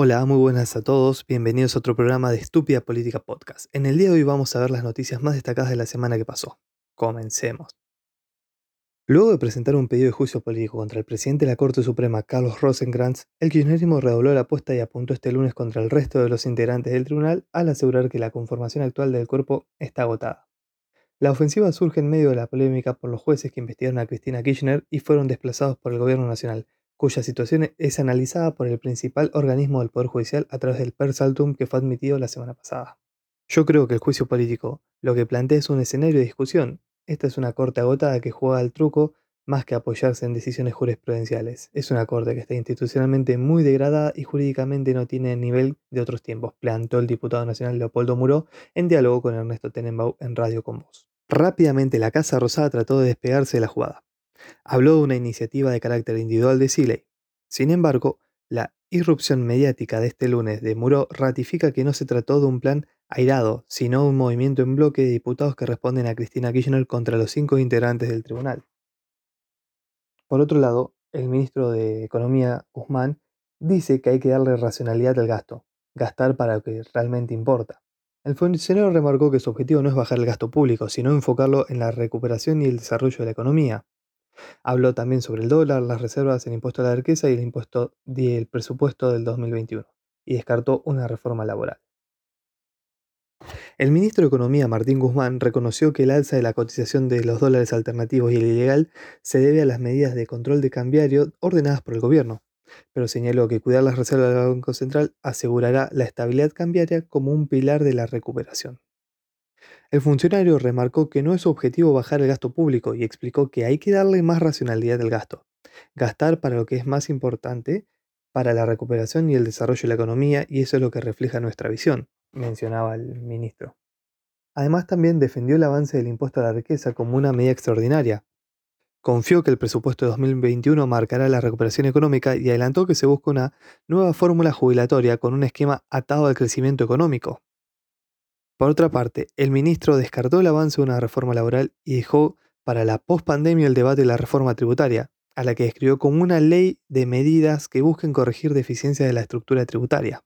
Hola, muy buenas a todos, bienvenidos a otro programa de Estúpida Política Podcast. En el día de hoy vamos a ver las noticias más destacadas de la semana que pasó. Comencemos. Luego de presentar un pedido de juicio político contra el presidente de la Corte Suprema, Carlos Rosenkrantz, el kirchnerismo redobló la apuesta y apuntó este lunes contra el resto de los integrantes del tribunal al asegurar que la conformación actual del cuerpo está agotada. La ofensiva surge en medio de la polémica por los jueces que investigaron a Cristina Kirchner y fueron desplazados por el gobierno nacional, cuya situación es analizada por el principal organismo del Poder Judicial a través del per saltum que fue admitido la semana pasada. Yo creo que el juicio político lo que plantea es un escenario de discusión. Esta es una corte agotada que juega al truco más que apoyarse en decisiones jurisprudenciales. Es una corte que está institucionalmente muy degradada y jurídicamente no tiene el nivel de otros tiempos, plantó el diputado nacional Leopoldo Muró en diálogo con Ernesto Tenenbaum en Radio con Voz. Rápidamente la Casa Rosada trató de despegarse de la jugada. Habló de una iniciativa de carácter individual de Siley. Sin embargo, la irrupción mediática de este lunes de Muro ratifica que no se trató de un plan airado, sino un movimiento en bloque de diputados que responden a Cristina Kirchner contra los cinco integrantes del tribunal. Por otro lado, el ministro de Economía, Guzmán, dice que hay que darle racionalidad al gasto, gastar para lo que realmente importa. El funcionario remarcó que su objetivo no es bajar el gasto público, sino enfocarlo en la recuperación y el desarrollo de la economía. Habló también sobre el dólar, las reservas, el impuesto a la riqueza y el impuesto del presupuesto del 2021, y descartó una reforma laboral. El ministro de Economía, Martín Guzmán, reconoció que el alza de la cotización de los dólares alternativos y el ilegal se debe a las medidas de control de cambiario ordenadas por el gobierno, pero señaló que cuidar las reservas del Banco Central asegurará la estabilidad cambiaria como un pilar de la recuperación. El funcionario remarcó que no es su objetivo bajar el gasto público y explicó que hay que darle más racionalidad al gasto. Gastar para lo que es más importante, para la recuperación y el desarrollo de la economía, y eso es lo que refleja nuestra visión, mencionaba el ministro. Además también defendió el avance del impuesto a la riqueza como una medida extraordinaria. Confió que el presupuesto de 2021 marcará la recuperación económica y adelantó que se busca una nueva fórmula jubilatoria con un esquema atado al crecimiento económico. Por otra parte, el ministro descartó el avance de una reforma laboral y dejó para la pospandemia el debate de la reforma tributaria, a la que describió como una ley de medidas que busquen corregir deficiencias de la estructura tributaria.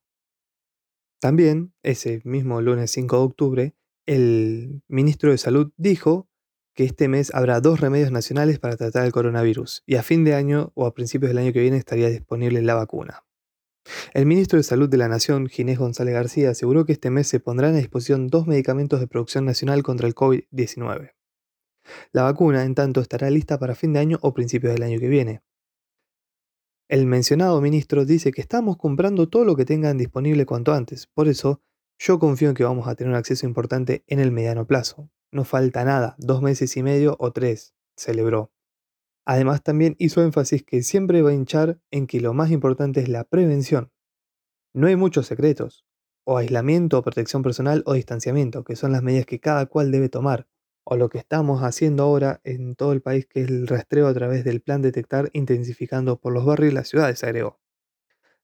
También, ese mismo lunes 5 de octubre, el ministro de Salud dijo que este mes habrá dos remedios nacionales para tratar el coronavirus y a fin de año o a principios del año que viene estaría disponible la vacuna. El ministro de Salud de la Nación, Ginés González García, aseguró que este mes se pondrán a disposición dos medicamentos de producción nacional contra el COVID-19. La vacuna, en tanto, estará lista para fin de año o principios del año que viene. El mencionado ministro dice que estamos comprando todo lo que tengan disponible cuanto antes, por eso yo confío en que vamos a tener un acceso importante en el mediano plazo. No falta nada, dos meses y medio o tres, celebró. Además también hizo énfasis que siempre va a hinchar en que lo más importante es la prevención. No hay muchos secretos, o aislamiento o protección personal o distanciamiento, que son las medidas que cada cual debe tomar, o lo que estamos haciendo ahora en todo el país, que es el rastreo a través del plan detectar intensificando por los barrios y las ciudades, agregó.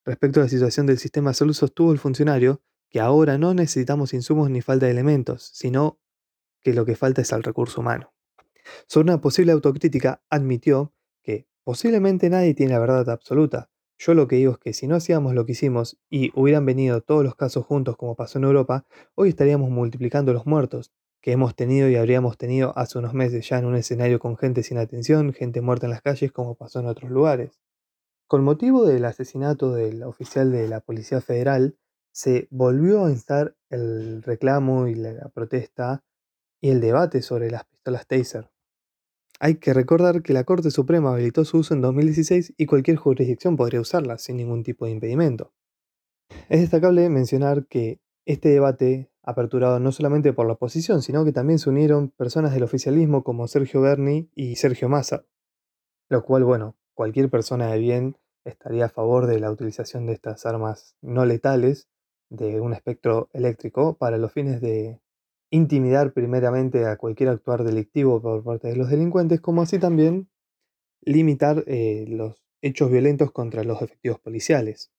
Respecto a la situación del sistema de salud, sostuvo el funcionario que ahora no necesitamos insumos ni falta de elementos, sino que lo que falta es el recurso humano. Sobre una posible autocrítica, admitió que posiblemente nadie tiene la verdad absoluta. Yo lo que digo es que si no hacíamos lo que hicimos y hubieran venido todos los casos juntos como pasó en Europa, hoy estaríamos multiplicando los muertos que hemos tenido y habríamos tenido hace unos meses ya en un escenario con gente sin atención, gente muerta en las calles como pasó en otros lugares. Con motivo del asesinato del oficial de la Policía Federal, se volvió a instar el reclamo y la protesta y el debate sobre las pistolas Taser. Hay que recordar que la Corte Suprema habilitó su uso en 2016 y cualquier jurisdicción podría usarla sin ningún tipo de impedimento. Es destacable mencionar que este debate, aperturado no solamente por la oposición, sino que también se unieron personas del oficialismo como Sergio Berni y Sergio Massa, lo cual, bueno, cualquier persona de bien estaría a favor de la utilización de estas armas no letales de un espectro eléctrico para los fines de intimidar primeramente a cualquier actuar delictivo por parte de los delincuentes, como así también limitar eh, los hechos violentos contra los efectivos policiales,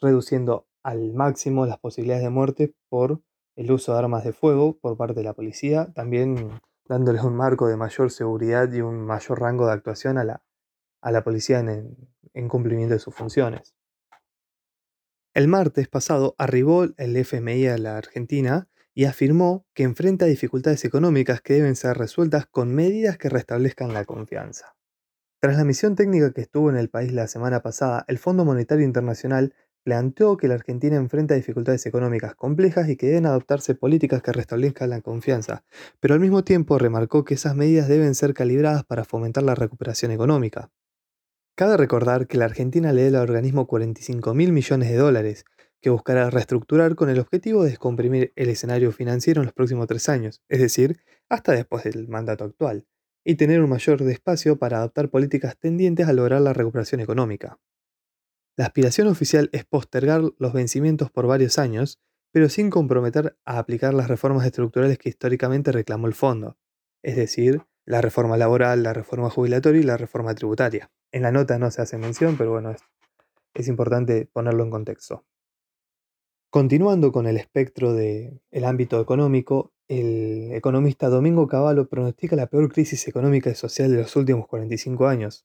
reduciendo al máximo las posibilidades de muerte por el uso de armas de fuego por parte de la policía, también dándoles un marco de mayor seguridad y un mayor rango de actuación a la, a la policía en, en cumplimiento de sus funciones. El martes pasado arribó el FMI a la Argentina y afirmó que enfrenta dificultades económicas que deben ser resueltas con medidas que restablezcan la confianza. Tras la misión técnica que estuvo en el país la semana pasada, el Fondo Monetario Internacional planteó que la Argentina enfrenta dificultades económicas complejas y que deben adoptarse políticas que restablezcan la confianza, pero al mismo tiempo remarcó que esas medidas deben ser calibradas para fomentar la recuperación económica. Cabe recordar que la Argentina le debe al organismo 45 mil millones de dólares, que buscará reestructurar con el objetivo de descomprimir el escenario financiero en los próximos tres años, es decir, hasta después del mandato actual, y tener un mayor espacio para adoptar políticas tendientes a lograr la recuperación económica. La aspiración oficial es postergar los vencimientos por varios años, pero sin comprometer a aplicar las reformas estructurales que históricamente reclamó el fondo, es decir, la reforma laboral, la reforma jubilatoria y la reforma tributaria. En la nota no se hace mención, pero bueno, es, es importante ponerlo en contexto. Continuando con el espectro del ámbito económico, el economista Domingo Cavallo pronostica la peor crisis económica y social de los últimos 45 años.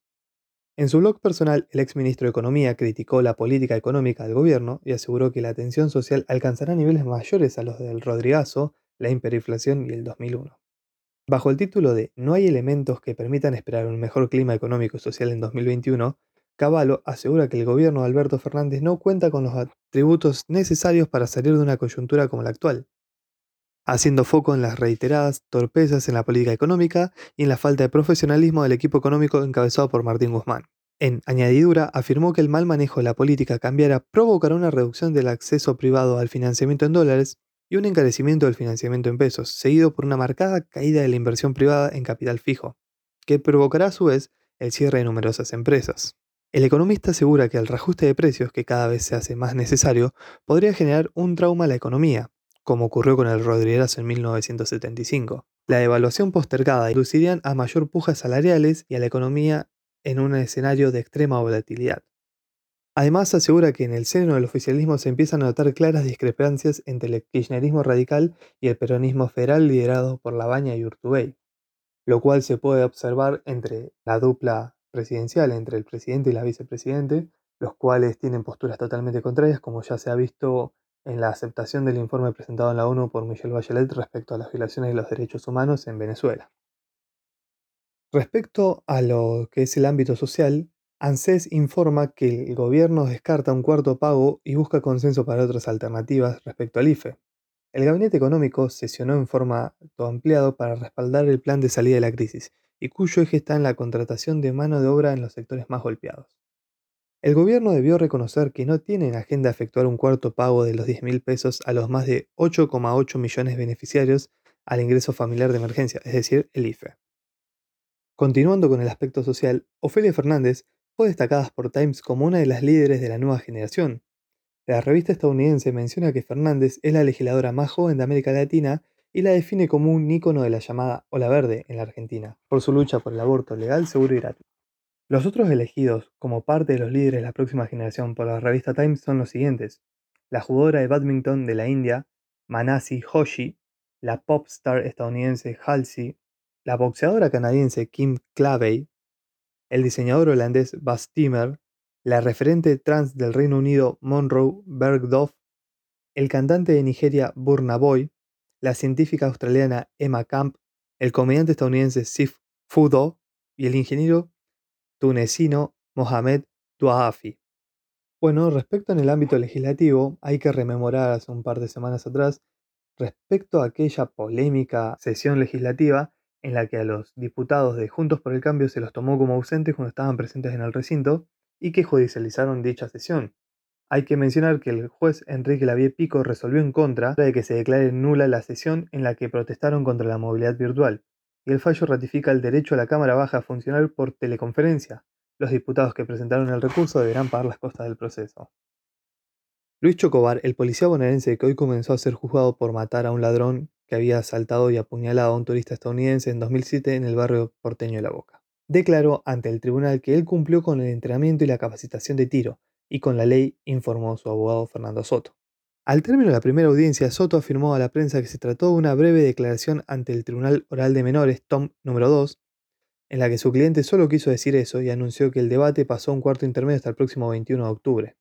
En su blog personal, el ex ministro de Economía criticó la política económica del gobierno y aseguró que la tensión social alcanzará niveles mayores a los del Rodrigazo, la hiperinflación y el 2001. Bajo el título de No hay elementos que permitan esperar un mejor clima económico y social en 2021, Cavallo asegura que el gobierno de Alberto Fernández no cuenta con los atributos necesarios para salir de una coyuntura como la actual, haciendo foco en las reiteradas torpezas en la política económica y en la falta de profesionalismo del equipo económico encabezado por Martín Guzmán. En añadidura, afirmó que el mal manejo de la política cambiaria provocará una reducción del acceso privado al financiamiento en dólares y un encarecimiento del financiamiento en pesos, seguido por una marcada caída de la inversión privada en capital fijo, que provocará a su vez el cierre de numerosas empresas. El economista asegura que el reajuste de precios, que cada vez se hace más necesario, podría generar un trauma a la economía, como ocurrió con el Rodríguez en 1975. La devaluación postergada inducirían a mayor pujas salariales y a la economía en un escenario de extrema volatilidad. Además, asegura que en el seno del oficialismo se empiezan a notar claras discrepancias entre el kirchnerismo radical y el peronismo federal liderado por Labaña y Urtubey, lo cual se puede observar entre la dupla presidencial, entre el presidente y la vicepresidente, los cuales tienen posturas totalmente contrarias, como ya se ha visto en la aceptación del informe presentado en la ONU por Michelle Bachelet respecto a las violaciones de los derechos humanos en Venezuela. Respecto a lo que es el ámbito social, ANSES informa que el gobierno descarta un cuarto pago y busca consenso para otras alternativas respecto al IFE. El gabinete económico sesionó en forma ampliado para respaldar el plan de salida de la crisis, y cuyo eje está en la contratación de mano de obra en los sectores más golpeados. El gobierno debió reconocer que no tiene en agenda efectuar un cuarto pago de los 10 mil pesos a los más de 8,8 millones beneficiarios al ingreso familiar de emergencia, es decir, el IFE. Continuando con el aspecto social, Ofelia Fernández fue destacada por Times como una de las líderes de la nueva generación. La revista estadounidense menciona que Fernández es la legisladora más joven de América Latina y la define como un ícono de la llamada ola verde en la Argentina, por su lucha por el aborto legal, seguro y gratuito. Los otros elegidos como parte de los líderes de la próxima generación por la revista Times son los siguientes. La jugadora de badminton de la India, Manasi Hoshi, la pop star estadounidense Halsey la boxeadora canadiense Kim Clavey, el diseñador holandés Bas Timmer, la referente trans del Reino Unido Monroe Bergdorf, el cantante de Nigeria Burna Boy, la científica australiana Emma Camp, el comediante estadounidense Sif Fudo y el ingeniero tunecino Mohamed Touafi. Bueno, respecto en el ámbito legislativo, hay que rememorar hace un par de semanas atrás, respecto a aquella polémica sesión legislativa en la que a los diputados de Juntos por el Cambio se los tomó como ausentes cuando estaban presentes en el recinto y que judicializaron dicha sesión. Hay que mencionar que el juez Enrique Lavie Pico resolvió en contra de que se declare nula la sesión en la que protestaron contra la movilidad virtual, y el fallo ratifica el derecho a la Cámara Baja a funcionar por teleconferencia. Los diputados que presentaron el recurso deberán pagar las costas del proceso. Luis Chocobar, el policía bonaerense que hoy comenzó a ser juzgado por matar a un ladrón que había asaltado y apuñalado a un turista estadounidense en 2007 en el barrio porteño de La Boca. Declaró ante el tribunal que él cumplió con el entrenamiento y la capacitación de tiro, y con la ley, informó su abogado Fernando Soto. Al término de la primera audiencia, Soto afirmó a la prensa que se trató de una breve declaración ante el Tribunal Oral de Menores, TOM número 2, en la que su cliente solo quiso decir eso y anunció que el debate pasó a un cuarto intermedio hasta el próximo 21 de octubre.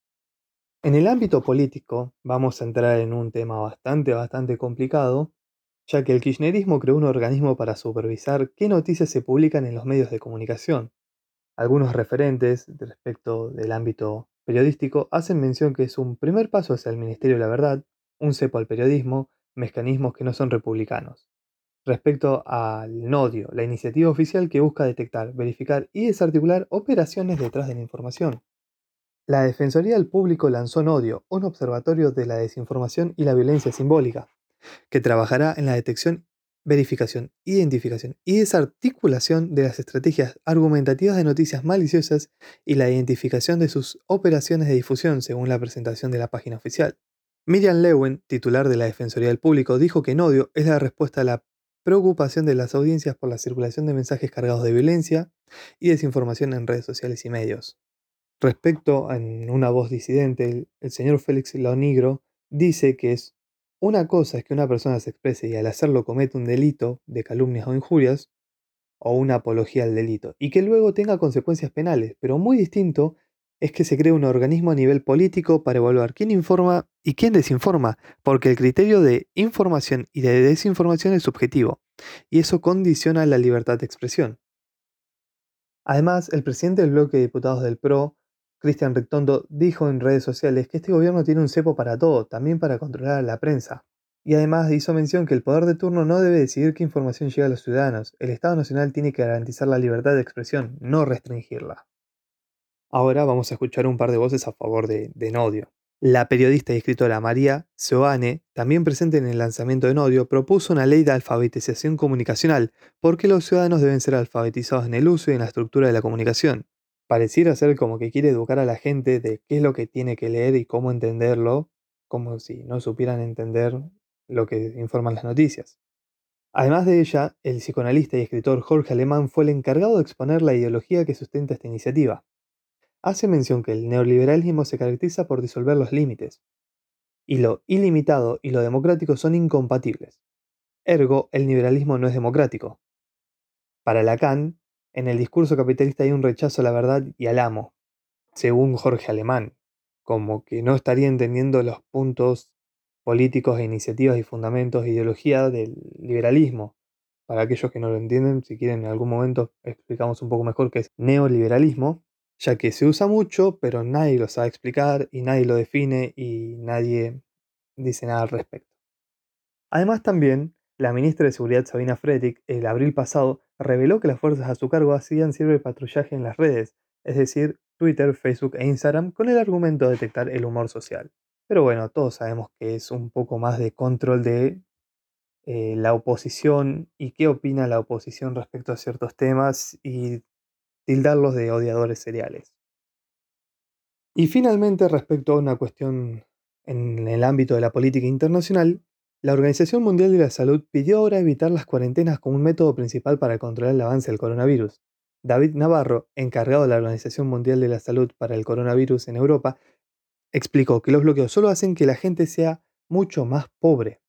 En el ámbito político vamos a entrar en un tema bastante, bastante complicado, ya que el kirchnerismo creó un organismo para supervisar qué noticias se publican en los medios de comunicación. Algunos referentes respecto del ámbito periodístico hacen mención que es un primer paso hacia el Ministerio de la Verdad, un cepo al periodismo, mecanismos que no son republicanos. Respecto al NODIO, la iniciativa oficial que busca detectar, verificar y desarticular operaciones detrás de la información. La Defensoría del Público lanzó NODIO, un observatorio de la desinformación y la violencia simbólica, que trabajará en la detección, verificación, identificación y desarticulación de las estrategias argumentativas de noticias maliciosas y la identificación de sus operaciones de difusión según la presentación de la página oficial. Miriam Lewin, titular de la Defensoría del Público, dijo que NODIO es la respuesta a la preocupación de las audiencias por la circulación de mensajes cargados de violencia y desinformación en redes sociales y medios. Respecto en una voz disidente, el, señor Félix Laonigro dice que es una cosa es que una persona se exprese y al hacerlo comete un delito de calumnias o injurias, o una apología al delito, y que luego tenga consecuencias penales, pero muy distinto es que se cree un organismo a nivel político para evaluar quién informa y quién desinforma, porque el criterio de información y de desinformación es subjetivo, y eso condiciona la libertad de expresión. Además, el presidente del bloque de diputados del PRO, Cristian Rectondo dijo en redes sociales que este gobierno tiene un cepo para todo, también para controlar a la prensa. Y además hizo mención que el poder de turno no debe decidir qué información llega a los ciudadanos. El Estado Nacional tiene que garantizar la libertad de expresión, no restringirla. Ahora vamos a escuchar un par de voces a favor de, de Nodio. La periodista y escritora María Seoane, también presente en el lanzamiento de Nodio, propuso una ley de alfabetización comunicacional, porque los ciudadanos deben ser alfabetizados en el uso y en la estructura de la comunicación pareciera ser como que quiere educar a la gente de qué es lo que tiene que leer y cómo entenderlo, como si no supieran entender lo que informan las noticias. Además de ella, el psicoanalista y escritor Jorge Alemán fue el encargado de exponer la ideología que sustenta esta iniciativa. Hace mención que el neoliberalismo se caracteriza por disolver los límites, y lo ilimitado y lo democrático son incompatibles. Ergo, el liberalismo no es democrático. Para Lacan, en el discurso capitalista hay un rechazo a la verdad y al amo, según Jorge Alemán, como que no estaría entendiendo los puntos políticos e iniciativas y fundamentos de ideología del liberalismo. Para aquellos que no lo entienden, si quieren en algún momento explicamos un poco mejor qué es neoliberalismo, ya que se usa mucho, pero nadie lo sabe explicar y nadie lo define y nadie dice nada al respecto. Además también, la ministra de Seguridad Sabina Fredrik el abril pasado reveló que las fuerzas a su cargo hacían de patrullaje en las redes, es decir, Twitter, Facebook e Instagram, con el argumento de detectar el humor social. Pero bueno, todos sabemos que es un poco más de control de eh, la oposición y qué opina la oposición respecto a ciertos temas y tildarlos de odiadores seriales. Y finalmente, respecto a una cuestión en el ámbito de la política internacional, la Organización Mundial de la Salud pidió ahora evitar las cuarentenas como un método principal para controlar el avance del coronavirus. David Navarro, encargado de la Organización Mundial de la Salud para el coronavirus en Europa, explicó que los bloqueos solo hacen que la gente sea mucho más pobre.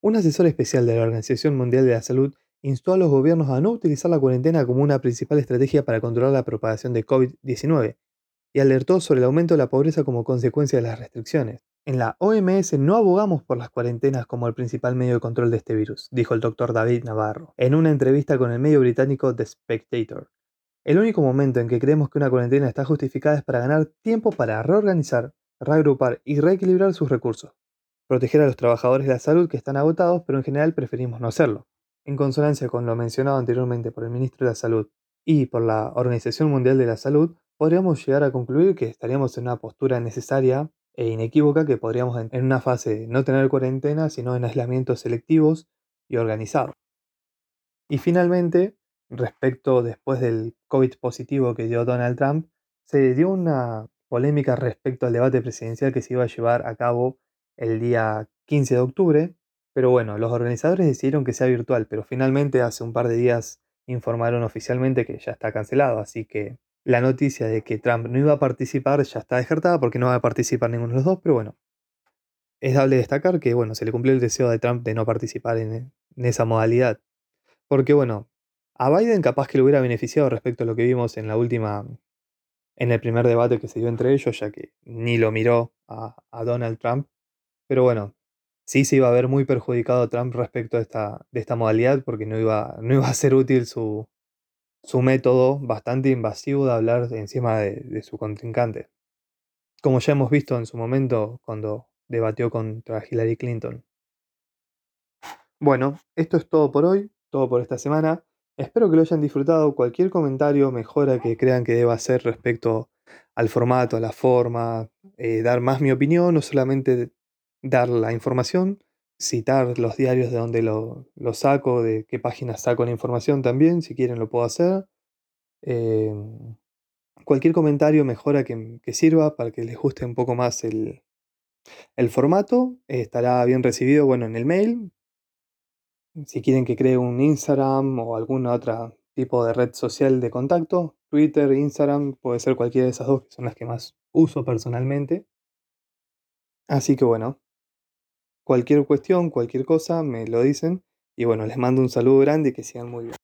Un asesor especial de la Organización Mundial de la Salud instó a los gobiernos a no utilizar la cuarentena como una principal estrategia para controlar la propagación de COVID-19 y alertó sobre el aumento de la pobreza como consecuencia de las restricciones. En la OMS no abogamos por las cuarentenas como el principal medio de control de este virus, dijo el doctor David Navarro, en una entrevista con el medio británico The Spectator. El único momento en que creemos que una cuarentena está justificada es para ganar tiempo para reorganizar, reagrupar y reequilibrar sus recursos. Proteger a los trabajadores de la salud que están agotados, pero en general preferimos no hacerlo. En consonancia con lo mencionado anteriormente por el ministro de la Salud y por la Organización Mundial de la Salud, podríamos llegar a concluir que estaríamos en una postura necesaria e inequívoca que podríamos en una fase no tener cuarentena, sino en aislamientos selectivos y organizados. Y finalmente, respecto después del COVID positivo que dio Donald Trump, se dio una polémica respecto al debate presidencial que se iba a llevar a cabo el día 15 de octubre, pero bueno, los organizadores decidieron que sea virtual, pero finalmente hace un par de días informaron oficialmente que ya está cancelado, así que la noticia de que Trump no iba a participar ya está descartada porque no va a participar ninguno de los dos, pero bueno. Es dable destacar que, bueno, se le cumplió el deseo de Trump de no participar en, esa modalidad. Porque, bueno, a Biden capaz que le hubiera beneficiado respecto a lo que vimos en la última en el primer debate que se dio entre ellos, ya que ni lo miró a, Donald Trump. Pero bueno, sí se iba a ver muy perjudicado Trump respecto a esta, de esta modalidad porque no iba, no iba a ser útil su, su método bastante invasivo de hablar encima de, su contrincante. Como ya hemos visto en su momento cuando debatió contra Hillary Clinton. Bueno, esto es todo por hoy, todo por esta semana. Espero que lo hayan disfrutado. Cualquier comentario, mejora que crean que deba hacer respecto al formato, a la forma, eh, dar más mi opinión, no solamente dar la información, citar los diarios de donde lo, saco, de qué páginas saco la información también, si quieren lo puedo hacer. Em, cualquier comentario, mejora que, sirva para que les guste un poco más el, el formato, estará bien recibido, bueno, en el mail. Si quieren que cree un Instagram o alguna otra tipo de red social de contacto, Twitter, Instagram, puede ser cualquiera de esas dos que son las que más uso personalmente. Así que bueno, cualquier cuestión, cualquier cosa, me lo dicen. Y bueno, les mando un saludo grande y que sigan muy bien.